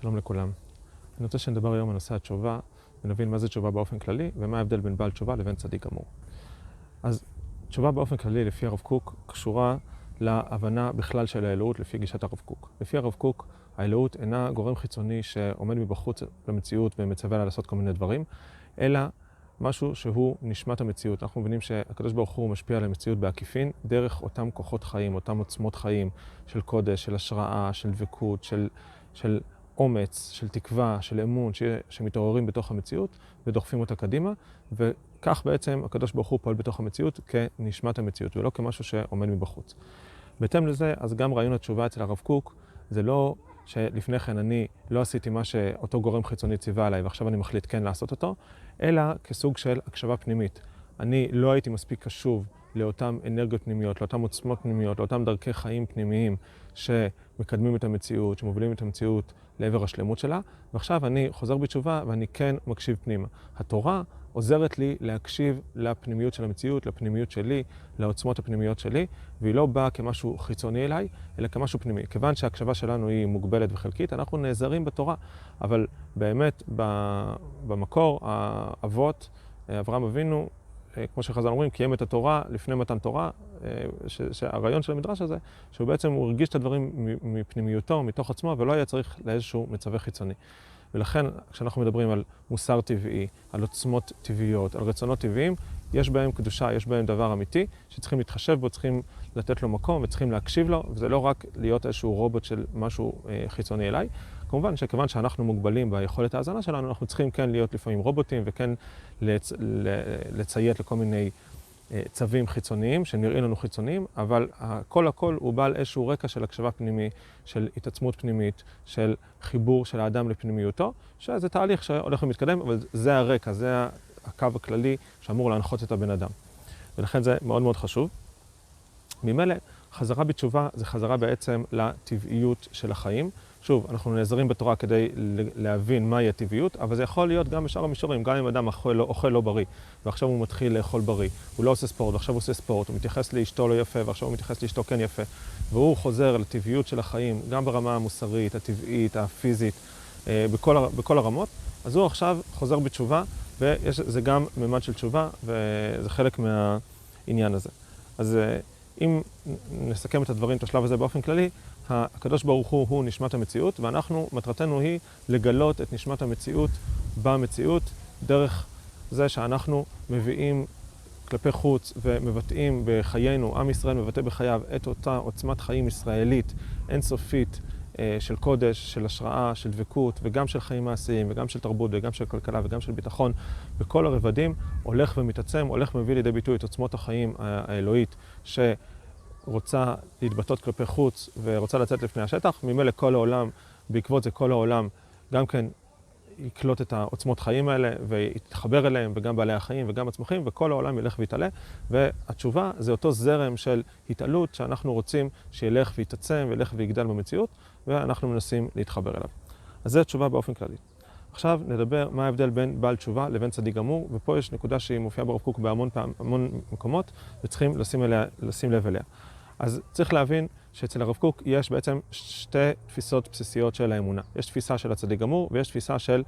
שלום לכולם. אני רוצה שנדבר היום על נושא התשובה, ונבין מה זה תשובה באופן כללי, ומה ההבדל בין בעל תשובה לבין צדיק גמור. אז תשובה באופן כללי, לפי הרב קוק, קשורה להבנה בכלל של האלוהות לפי גישת הרב קוק. לפי הרב קוק, האלוהות אינה גורם חיצוני שעומד מבחוץ למציאות ומצווה לה לעשות כל מיני דברים, אלא משהו שהוא נשמת המציאות. אנחנו מבינים שהקדוש ברוך הוא משפיע על המציאות בעקיפין דרך אותם כוחות חיים, אותם עוצמות חיים של קודש, של השראה, של דבקות, של, של אומץ, של תקווה, של אמון, ש, שמתעוררים בתוך המציאות ודוחפים אותה קדימה, וכך בעצם הקדוש ברוך הוא פועל בתוך המציאות כנשמת המציאות, ולא כמשהו שעומד מבחוץ. בהתאם לזה, אז גם רעיון התשובה אצל הרב קוק זה לא שלפני כן אני לא עשיתי מה שאותו גורם חיצוני ציווה עליי ועכשיו אני מחליט כן לעשות אותו, אלא כסוג של הקשבה פנימית. אני לא הייתי מספיק קשוב לאותן אנרגיות פנימיות, לאותן עוצמות פנימיות, לאותן דרכי חיים פנימיים שמקדמים את המציאות, שמובילים את המציאות לעבר השלמות שלה, ועכשיו אני חוזר בתשובה ואני כן מקשיב פנימה. התורה עוזרת לי להקשיב לפנימיות של המציאות, לפנימיות שלי, לעוצמות הפנימיות שלי, והיא לא באה כמשהו חיצוני אליי, אלא כמשהו פנימי. כיוון שההקשבה שלנו היא מוגבלת וחלקית, אנחנו נעזרים בתורה, אבל באמת במקור האבות, אברהם אבינו, כמו שחז"ל אומרים, קיים את התורה לפני מתן תורה, שהרעיון של המדרש הזה, שהוא בעצם, הוא הרגיש את הדברים מפנימיותו, מתוך עצמו, ולא היה צריך לאיזשהו מצווה חיצוני. ולכן, כשאנחנו מדברים על מוסר טבעי, על עוצמות טבעיות, על רצונות טבעיים, יש בהם קדושה, יש בהם דבר אמיתי, שצריכים להתחשב בו, צריכים לתת לו מקום וצריכים להקשיב לו, וזה לא רק להיות איזשהו רובוט של משהו אה, חיצוני אליי. כמובן שכיוון שאנחנו מוגבלים ביכולת ההאזנה שלנו, אנחנו צריכים כן להיות לפעמים רובוטים וכן לצ... לציית לכל מיני צווים חיצוניים שנראים לנו חיצוניים, אבל הכל הכל הוא בעל איזשהו רקע של הקשבה פנימי, של התעצמות פנימית, של חיבור של האדם לפנימיותו, שזה תהליך שהולך ומתקדם, אבל זה הרקע, זה הקו הכללי שאמור להנחות את הבן אדם. ולכן זה מאוד מאוד חשוב. ממילא, חזרה בתשובה זה חזרה בעצם לטבעיות של החיים. שוב, אנחנו נעזרים בתורה כדי להבין מהי הטבעיות, אבל זה יכול להיות גם בשאר המישורים, גם אם אדם אוכל לא, אוכל לא בריא, ועכשיו הוא מתחיל לאכול בריא, הוא לא עושה ספורט, ועכשיו הוא עושה ספורט, הוא מתייחס לאשתו לא יפה, ועכשיו הוא מתייחס לאשתו כן יפה, והוא חוזר לטבעיות של החיים, גם ברמה המוסרית, הטבעית, הפיזית, בכל, בכל הרמות, אז הוא עכשיו חוזר בתשובה, וזה גם ממד של תשובה, וזה חלק מהעניין הזה. אז אם נסכם את הדברים, את השלב הזה באופן כללי, הקדוש ברוך הוא הוא נשמת המציאות, ואנחנו, מטרתנו היא לגלות את נשמת המציאות במציאות, דרך זה שאנחנו מביאים כלפי חוץ ומבטאים בחיינו, עם ישראל מבטא בחייו את אותה עוצמת חיים ישראלית אינסופית של קודש, של השראה, של דבקות, וגם של חיים מעשיים, וגם של תרבות, וגם של כלכלה, וגם של ביטחון, בכל הרבדים, הולך ומתעצם, הולך ומביא לידי ביטוי את עוצמות החיים האלוהית, שרוצה להתבטאות כלפי חוץ ורוצה לצאת לפני השטח, ממילא כל העולם, בעקבות זה כל העולם גם כן יקלוט את העוצמות חיים האלה ויתחבר אליהם, וגם בעלי החיים וגם הצמחים, וכל העולם ילך ויתעלה. והתשובה זה אותו זרם של התעלות שאנחנו רוצים שילך ויתעצם וילך ויגדל במציאות, ואנחנו מנסים להתחבר אליו. אז זו תשובה באופן כללי. עכשיו נדבר מה ההבדל בין בעל תשובה לבין צדיק גמור, ופה יש נקודה שהיא מופיעה ברב קוק בהמון פעם, המון מקומות, וצריכים לשים, אליה, לשים לב אליה. אז צריך להבין שאצל הרב קוק יש בעצם שתי תפיסות בסיסיות של האמונה. יש תפיסה של הצדיק גמור ויש תפיסה של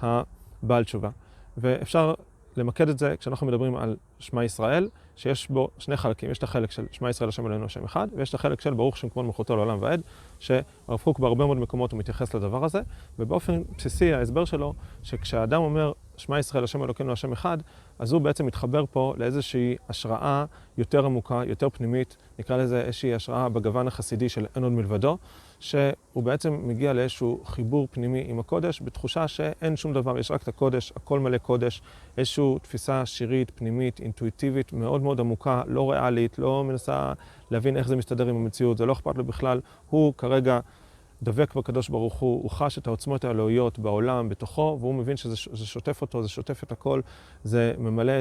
הבעל תשובה. ואפשר למקד את זה כשאנחנו מדברים על שמע ישראל, שיש בו שני חלקים. יש את החלק של שמע ישראל השם אלוהינו השם אחד, ויש את החלק של ברוך שם כבוד מלכותו לעולם ועד, שהרב קוק בהרבה מאוד מקומות הוא מתייחס לדבר הזה, ובאופן בסיסי ההסבר שלו, שכשהאדם אומר שמע ישראל השם אלוקינו השם אחד, אז הוא בעצם מתחבר פה לאיזושהי השראה יותר עמוקה, יותר פנימית, נקרא לזה איזושהי השראה בגוון החסידי של אין עוד מלבדו, שהוא בעצם מגיע לאיזשהו חיבור פנימי עם הקודש, בתחושה שאין שום דבר, יש רק את הקודש, הכל מלא קודש, איזושהי תפיסה שירית, פנימית, אינטואיטיבית, מאוד מאוד עמוקה, לא ריאלית, לא מנסה להבין איך זה מסתדר עם המציאות, זה לא אכפת לו בכלל, הוא כרגע דבק בקדוש ברוך הוא, הוא חש את העוצמות האלוהיות בעולם, בתוכו, והוא מבין שזה שוטף אותו, זה שוטף את הכל, זה ממלא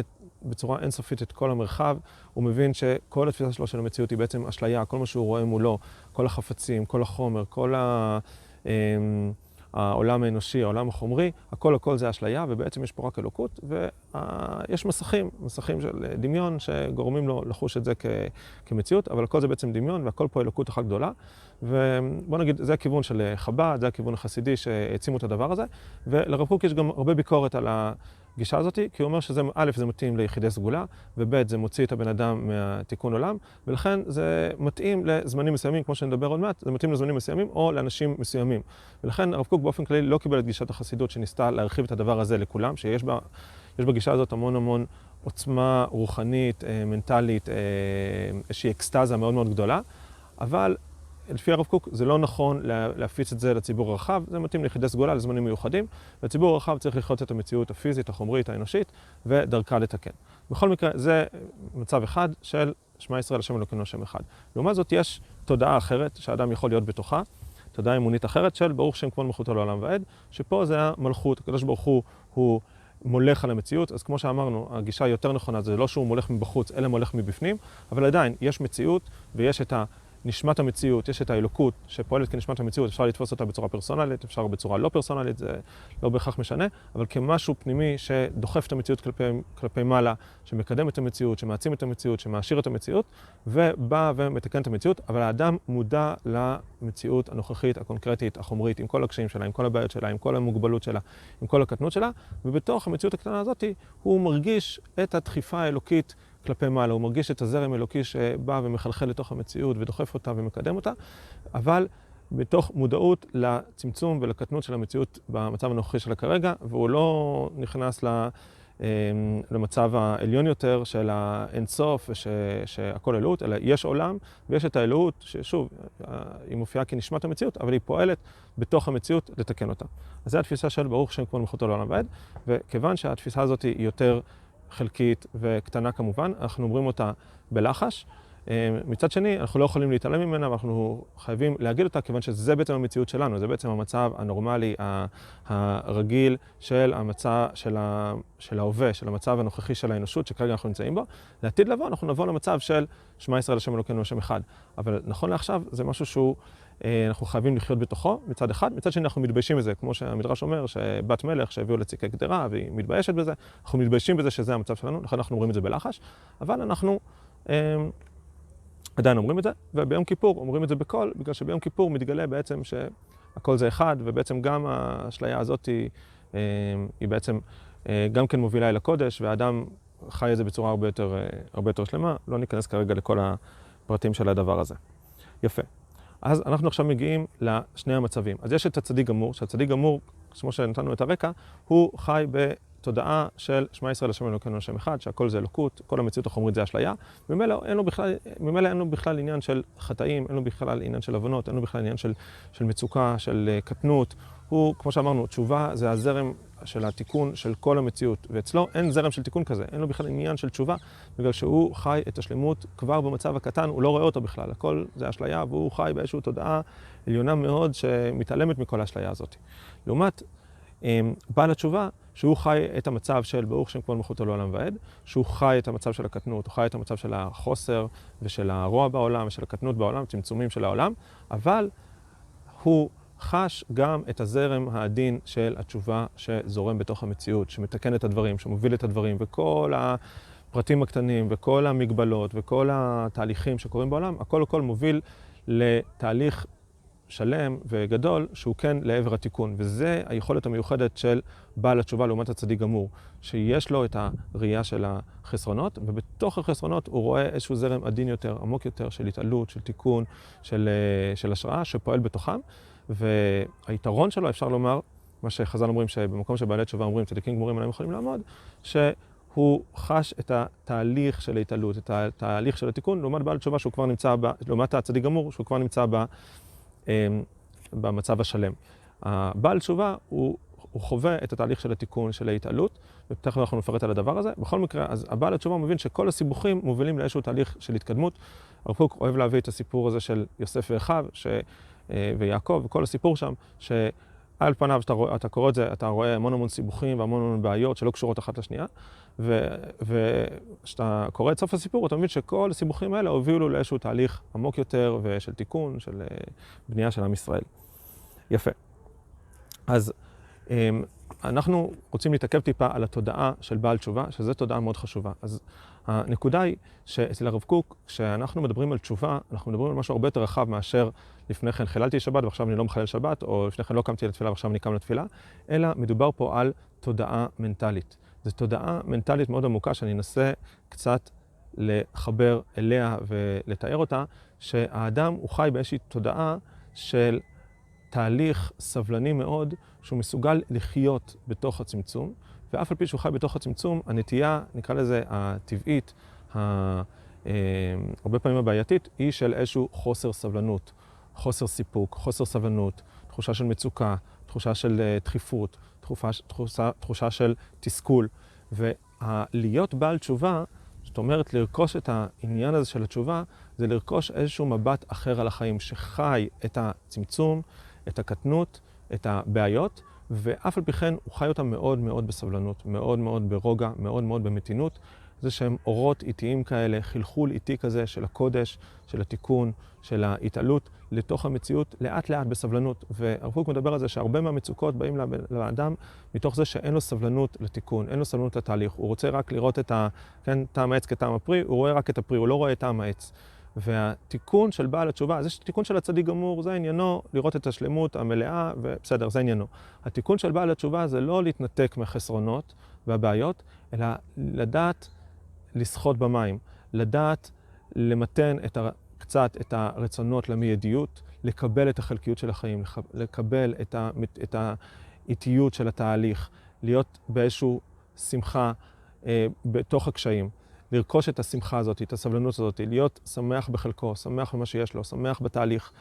בצורה אינסופית את כל המרחב, הוא מבין שכל התפיסה שלו של המציאות היא בעצם אשליה, כל מה שהוא רואה מולו, כל החפצים, כל החומר, כל ה... העולם האנושי, העולם החומרי, הכל הכל זה אשליה, ובעצם יש פה רק אלוקות, ויש מסכים, מסכים של דמיון שגורמים לו לחוש את זה כ, כמציאות, אבל הכל זה בעצם דמיון, והכל פה אלוקות אחת גדולה. ובוא נגיד, זה הכיוון של חב"ד, זה הכיוון החסידי שהעצימו את הדבר הזה, ולרב קוק יש גם הרבה ביקורת על ה... הגישה הזאת, כי הוא אומר שזה, א', זה מתאים ליחידי סגולה, וב', זה מוציא את הבן אדם מהתיקון עולם, ולכן זה מתאים לזמנים מסוימים, כמו שנדבר עוד מעט, זה מתאים לזמנים מסוימים או לאנשים מסוימים. ולכן הרב קוק באופן כללי לא קיבל את גישת החסידות שניסתה להרחיב את הדבר הזה לכולם, שיש בה, בגישה הזאת המון המון עוצמה רוחנית, אה, מנטלית, אה, איזושהי אקסטזה מאוד מאוד גדולה, אבל לפי הרב קוק זה לא נכון להפיץ את זה לציבור הרחב, זה מתאים ליחידי סגולה לזמנים מיוחדים, והציבור הרחב צריך לחיות את המציאות הפיזית, החומרית, האנושית, ודרכה לתקן. בכל מקרה, זה מצב אחד של שמע ישראל, השם אלוקינו השם אחד. לעומת זאת, יש תודעה אחרת שהאדם יכול להיות בתוכה, תודעה אמונית אחרת של ברוך שם כבוד מלכותו לעולם ועד, שפה זה המלכות, הקדוש ברוך הוא הוא מולך על המציאות, אז כמו שאמרנו, הגישה היותר נכונה זה לא שהוא מולך מבחוץ, אלא מולך מבפנים, אבל עדיין יש מציאות ויש את ה... נשמת המציאות, יש את האלוקות שפועלת כנשמת המציאות, אפשר לתפוס אותה בצורה פרסונלית, אפשר בצורה לא פרסונלית, זה לא בהכרח משנה, אבל כמשהו פנימי שדוחף את המציאות כלפי, כלפי מעלה, שמקדם את המציאות, שמעצים את המציאות, שמעשיר את המציאות, ובא ומתקן את המציאות, אבל האדם מודע למציאות הנוכחית, הקונקרטית, החומרית, עם כל הקשיים שלה, עם כל הבעיות שלה, עם כל המוגבלות שלה, עם כל הקטנות שלה, ובתוך המציאות הקטנה הזאת הוא מרגיש את הדחיפה האלוקית כלפי מעלה, הוא מרגיש את הזרם האלוקי שבא ומחלחל לתוך המציאות ודוחף אותה ומקדם אותה, אבל מתוך מודעות לצמצום ולקטנות של המציאות במצב הנוכחי שלה כרגע, והוא לא נכנס. אמ, למצב העליון יותר של האינסוף ושהכל אלוהות, אלא יש עולם ויש את האלוהות, ששוב, היא מופיעה כנשמת המציאות, אבל היא פועלת בתוך המציאות לתקן אותה. אז זו התפיסה של ברוך שם כבוד מלכותו לעולם ועד, וכיוון שהתפיסה הזאת היא יותר חלקית וקטנה כמובן, אנחנו אומרים אותה בלחש. אה, מצד שני, אנחנו לא יכולים להתעלם ממנה ואנחנו חייבים להגיד אותה כיוון שזה בעצם המציאות שלנו, זה בעצם המצב הנורמלי, הרגיל של המצב, של, ה, של ההווה, של המצב הנוכחי של האנושות שכרגע אנחנו נמצאים בו. לעתיד לבוא, אנחנו נבוא למצב של שמע ישראל השם אלוקינו השם אחד. אבל נכון לעכשיו, זה משהו שהוא... אה, אנחנו חייבים לחיות בתוכו מצד אחד, מצד שני אנחנו מתביישים בזה, כמו שהמדרש אומר, שבת מלך שהביאו לציקי גדרה והיא מתביישת בזה, אנחנו מתביישים בזה שזה המצב שלנו, לכן אנחנו אומרים את זה בלחש, אבל אנחנו אה, עדיין אומרים את זה, וביום כיפור אומרים את זה בקול, בגלל שביום כיפור מתגלה בעצם שהכל זה אחד, ובעצם גם האשליה הזאת היא, אה, היא בעצם אה, גם כן מובילה אל הקודש, והאדם חי את זה בצורה הרבה יותר, אה, הרבה יותר שלמה, לא ניכנס כרגע לכל הפרטים של הדבר הזה. יפה. אז אנחנו עכשיו מגיעים לשני המצבים. אז יש את הצדיק גמור, שהצדיק גמור, כמו שנתנו את הרקע, הוא חי בתודעה של שמע ישראל השם אלוקינו השם אחד, שהכל זה אלוקות, כל המציאות החומרית זה אשליה, ממילא ממילא אין לו בכלל עניין של חטאים, אין לו בכלל עניין של עוונות, אין לו בכלל עניין של, של מצוקה, של אה, קטנות. הוא, כמו שאמרנו, תשובה זה הזרם של התיקון של כל המציאות, ואצלו אין זרם של תיקון כזה, אין לו בכלל עניין של תשובה, בגלל שהוא חי את השלמות כבר במצב הקטן, הוא לא רואה אותו בכלל, הכל זה אשליה, והוא חי באיזושהי תודעה עליונה מאוד שמתעלמת מכל האשליה הזאת. לעומת אמ, בעל התשובה, שהוא חי את המצב של ברוך שם כבוד מלכותו לעולם ועד, שהוא חי את המצב של הקטנות, הוא חי את המצב של החוסר ושל הרוע בעולם ושל הקטנות בעולם, צמצומים של העולם, אבל הוא חש גם את הזרם העדין של התשובה שזורם בתוך המציאות, שמתקן את הדברים, שמוביל את הדברים, וכל הפרטים הקטנים, וכל המגבלות, וכל התהליכים שקורים בעולם, הכל הכל מוביל לתהליך שלם וגדול שהוא כן לעבר התיקון. וזה היכולת המיוחדת של בעל התשובה לעומת הצדיק גמור, שיש לו את הראייה של החסרונות, ובתוך החסרונות הוא רואה איזשהו זרם עדין יותר, עמוק יותר, של התעלות, של תיקון, של, אה, של השראה, שפועל בתוכם. והיתרון שלו, אפשר לומר, מה שחז"ל אומרים, שבמקום שבעלי תשובה אומרים, צדיקים גמורים עליהם יכולים לעמוד, שהוא חש את התהליך של ההתעלות, את התהליך של התיקון, לעומת בעל תשובה שהוא כבר נמצא, ב, לעומת הצדיק גמור, שהוא כבר נמצא ב, במצב השלם. הבעל תשובה הוא, הוא חווה את התהליך של התיקון, של ההתעלות, ותכף אנחנו נפרט על הדבר הזה. בכל מקרה, אז הבעל התשובה מבין שכל הסיבוכים מובילים לאיזשהו תהליך של התקדמות. הרב קוק אוהב להביא את הסיפור הזה של יוסף ואחיו, אה, ויעקב, וכל הסיפור שם, שעל פניו אתה, רוא, אתה קורא את זה, אתה רואה המון המון סיבוכים והמון המון בעיות שלא קשורות אחת לשנייה, וכשאתה קורא את סוף הסיפור, אתה מבין שכל הסיבוכים האלה הובילו לאיזשהו תהליך עמוק יותר ושל תיקון, של אה, בנייה של עם ישראל. יפה. אז אמ, אנחנו רוצים להתעכב טיפה על התודעה של בעל תשובה, שזו תודעה מאוד חשובה. אז הנקודה היא שאצל הרב קוק, כשאנחנו מדברים על תשובה, אנחנו מדברים על משהו הרבה יותר רחב מאשר לפני כן חיללתי שבת ועכשיו אני לא מחלל שבת, או לפני כן לא קמתי לתפילה ועכשיו אני קם לתפילה, אלא מדובר פה על תודעה מנטלית. זו תודעה מנטלית מאוד עמוקה שאני אנסה קצת לחבר אליה ולתאר אותה, שהאדם הוא חי באיזושהי תודעה של תהליך סבלני מאוד, שהוא מסוגל לחיות בתוך הצמצום, ואף על פי שהוא חי בתוך הצמצום, הנטייה, נקרא לזה הטבעית. אה, הרבה פעמים הבעייתית, היא של איזשהו חוסר סבלנות, חוסר סיפוק, חוסר סבלנות, תחושה של מצוקה, תחושה של אה, דחיפות, תחושה, תחושה, תחושה של תסכול. ולהיות בעל תשובה, זאת אומרת, לרכוש את העניין הזה של התשובה, זה לרכוש איזשהו מבט אחר על החיים, שחי את הצמצום, את הקטנות, את הבעיות, ואף על פי כן הוא חי אותם מאוד מאוד בסבלנות, מאוד מאוד ברוגע, מאוד מאוד במתינות. זה שהם אורות איטיים כאלה, חלחול איטי כזה של הקודש, של התיקון, של ההתעלות, לתוך המציאות, לאט לאט בסבלנות. והרב קוק מדבר על זה שהרבה מהמצוקות באים לאדם מתוך זה שאין לו סבלנות לתיקון, אין לו סבלנות לתהליך. הוא רוצה רק לראות את ה... כן, טעם העץ כטעם הפרי, הוא רואה רק את הפרי, הוא לא רואה את טעם העץ. והתיקון של בעל התשובה, זה שתיקון של הצדיק גמור, זה עניינו לראות את השלמות המלאה, ובסדר, זה עניינו. התיקון של בעל התשובה זה לא להתנתק מהחסרונות והבעיות, אלא לדעת לשחות במים, לדעת למתן את ה, קצת את הרצונות למיידיות, לקבל את החלקיות של החיים, לקבל את, ה, את האיטיות של התהליך, להיות באיזושהי שמחה אה, בתוך הקשיים. לרכוש את השמחה הזאת, את הסבלנות הזאת, להיות שמח בחלקו, שמח במה שיש לו, שמח בתהליך,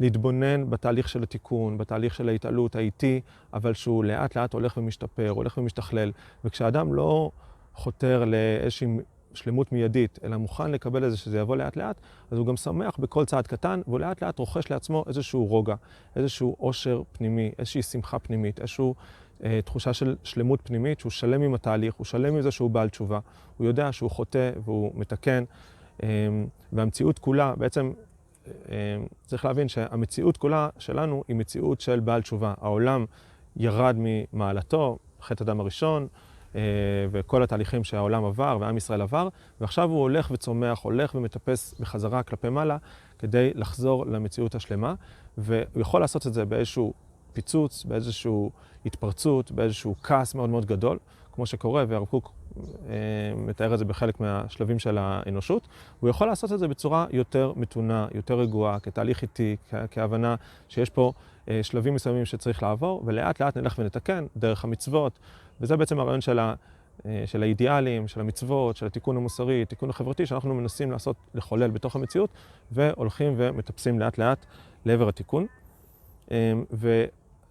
להתבונן בתהליך של התיקון, בתהליך של ההתעלות האיטי, אבל שהוא לאט לאט הולך ומשתפר, הולך ומשתכלל. וכשאדם לא חותר לאיזושהי שלמות מיידית, אלא מוכן לקבל את זה שזה יבוא לאט לאט, אז הוא גם שמח בכל צעד קטן, והוא לאט לאט רוכש לעצמו איזשהו רוגע, איזשהו עושר פנימי, איזושהי שמחה פנימית, איזושהי אה, תחושה של שלמות פנימית, שהוא שלם עם התהליך, הוא שלם עם זה שהוא בעל תשובה, הוא יודע שהוא חוטא והוא מתקן, אה, והמציאות כולה, בעצם אה, צריך להבין שהמציאות כולה שלנו היא מציאות של בעל תשובה. העולם ירד ממעלתו, חטא אדם הראשון, אה, וכל התהליכים שהעולם עבר ועם ישראל עבר, ועכשיו הוא הולך וצומח, הולך ומטפס בחזרה כלפי מעלה כדי לחזור למציאות השלמה, והוא יכול לעשות את זה באיזשהו פיצוץ, באיזושהי התפרצות, באיזשהו כעס מאוד מאוד גדול, כמו שקורה, והרב קוק אה, מתאר את זה בחלק מהשלבים של האנושות, הוא יכול לעשות את זה בצורה יותר מתונה, יותר רגועה, כתהליך איטי, כהבנה שיש פה אה, שלבים מסוימים שצריך לעבור, ולאט לאט נלך ונתקן דרך המצוות, וזה בעצם הרעיון של, ה, אה, של האידיאלים, של המצוות, של התיקון המוסרי, התיקון החברתי, שאנחנו מנסים לעשות, לחולל בתוך המציאות, והולכים ומטפסים לאט לאט לעבר התיקון.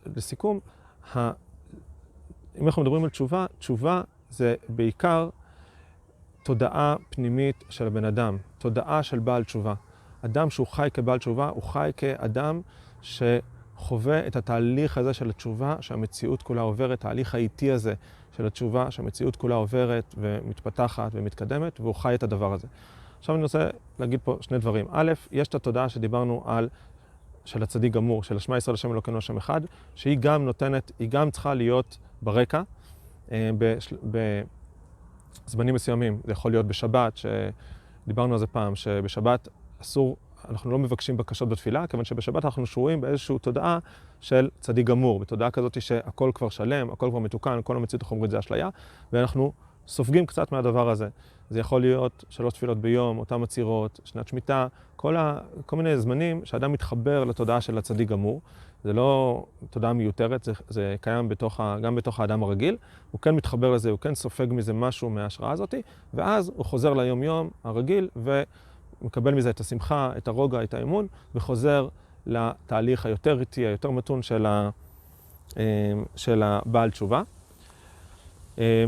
ולסיכום, אם אנחנו מדברים על תשובה, תשובה זה בעיקר תודעה פנימית של הבן אדם, תודעה של בעל תשובה. אדם שהוא חי כבעל תשובה, הוא חי כאדם שחווה את התהליך הזה של התשובה, שהמציאות כולה עוברת, התהליך האיטי הזה של התשובה, שהמציאות כולה עוברת ומתפתחת ומתקדמת, והוא חי את הדבר הזה. עכשיו אני רוצה להגיד פה שני דברים. א', יש את התודעה שדיברנו על, של הצדיק גמור, של השמע ישראל השם אלוקינו השם אחד, שהיא גם נותנת, היא גם צריכה להיות ברקע. אה, בזמנים מסוימים, זה יכול להיות בשבת, שדיברנו על זה פעם, שבשבת אסור, אנחנו לא מבקשים בקשות בתפילה, כיוון שבשבת אנחנו שרויים באיזושהי תודעה של צדיק גמור, בתודעה כזאת שהכל כבר שלם, הכל כבר מתוקן, כל המציאות החומרית זה אשליה, ואנחנו סופגים קצת מהדבר הזה. זה יכול להיות שלוש תפילות ביום, אותן עצירות, שנת שמיטה, כל, ה, כל מיני זמנים שאדם מתחבר לתודעה של הצדיק גמור. זה לא תודעה מיותרת, זה, זה קיים בתוך ה, גם בתוך האדם הרגיל. הוא כן מתחבר לזה, הוא כן סופג מזה משהו מההשראה הזאת, ואז הוא חוזר ליום-יום הרגיל ומקבל מזה את השמחה, את הרוגע, את האמון, וחוזר לתהליך היותר איטי, היותר מתון של, ה, אה, של הבעל תשובה. אה,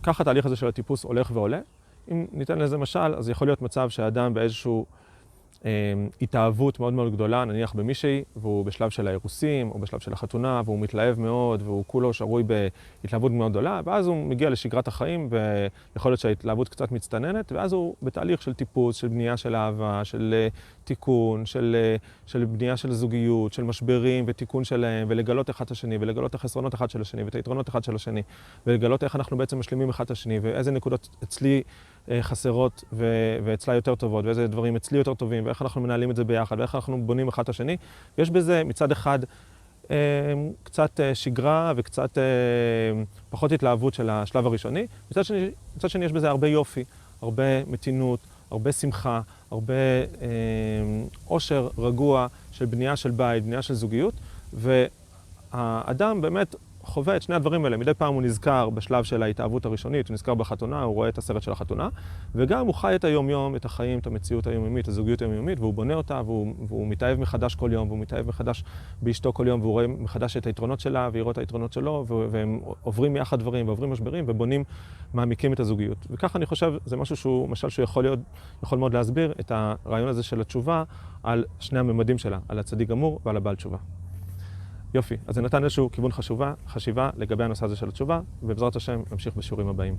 וככה התהליך הזה של הטיפוס הולך ועולה. אם ניתן לזה משל, אז יכול להיות מצב שאדם באיזשהו התאהבות מאוד מאוד גדולה, נניח במישהי, והוא בשלב של האירוסים, או בשלב של החתונה, והוא מתלהב מאוד, והוא כולו שרוי בהתלהבות מאוד גדולה, ואז הוא מגיע לשגרת החיים, ויכול להיות שההתלהבות קצת מצטננת, ואז הוא בתהליך של טיפוס, של בנייה של אהבה, של תיקון, של, של בנייה של זוגיות, של משברים ותיקון שלהם, ולגלות אחד את השני, ולגלות את החסרונות אחד של השני, ואת היתרונות אחד של השני, ולגלות איך אנחנו בעצם משלימים אחד את השני, ואיזה נקודות אצלי חסרות ואצלה יותר טובות, ואיזה דברים אצלי יותר טובים, ואיך אנחנו מנהלים את זה ביחד, ואיך אנחנו בונים אחד את השני. יש בזה מצד אחד קצת שגרה וקצת פחות התלהבות של השלב הראשוני, מצד שני, מצד שני יש בזה הרבה יופי, הרבה מתינות, הרבה שמחה, הרבה עושר רגוע של בנייה של בית, בנייה של זוגיות, והאדם באמת חווה את שני הדברים האלה. מדי פעם הוא נזכר בשלב של ההתאהבות הראשונית, הוא נזכר בחתונה, הוא רואה את הסרט של החתונה, וגם הוא חי את היומיום, את החיים, את המציאות היומיומית, את הזוגיות היומיומית, והוא בונה אותה, והוא, והוא מתאהב מחדש כל יום, והוא מתאהב מחדש באשתו כל יום, והוא רואה מחדש את היתרונות שלה, והיא רואה את היתרונות שלו, והם עוברים יחד דברים, ועוברים משברים, ובונים, מעמיקים את הזוגיות. וככה אני חושב, זה משהו שהוא, משל שהוא יכול להיות, יכול מאוד להסביר את הרעיון הזה של התשובה על שני הממדים שלה, על הצדיק גמור ועל הבעל תשובה. יופי, אז זה נתן איזשהו כיוון חשובה, חשיבה לגבי הנושא הזה של התשובה, ובעזרת השם נמשיך בשיעורים הבאים.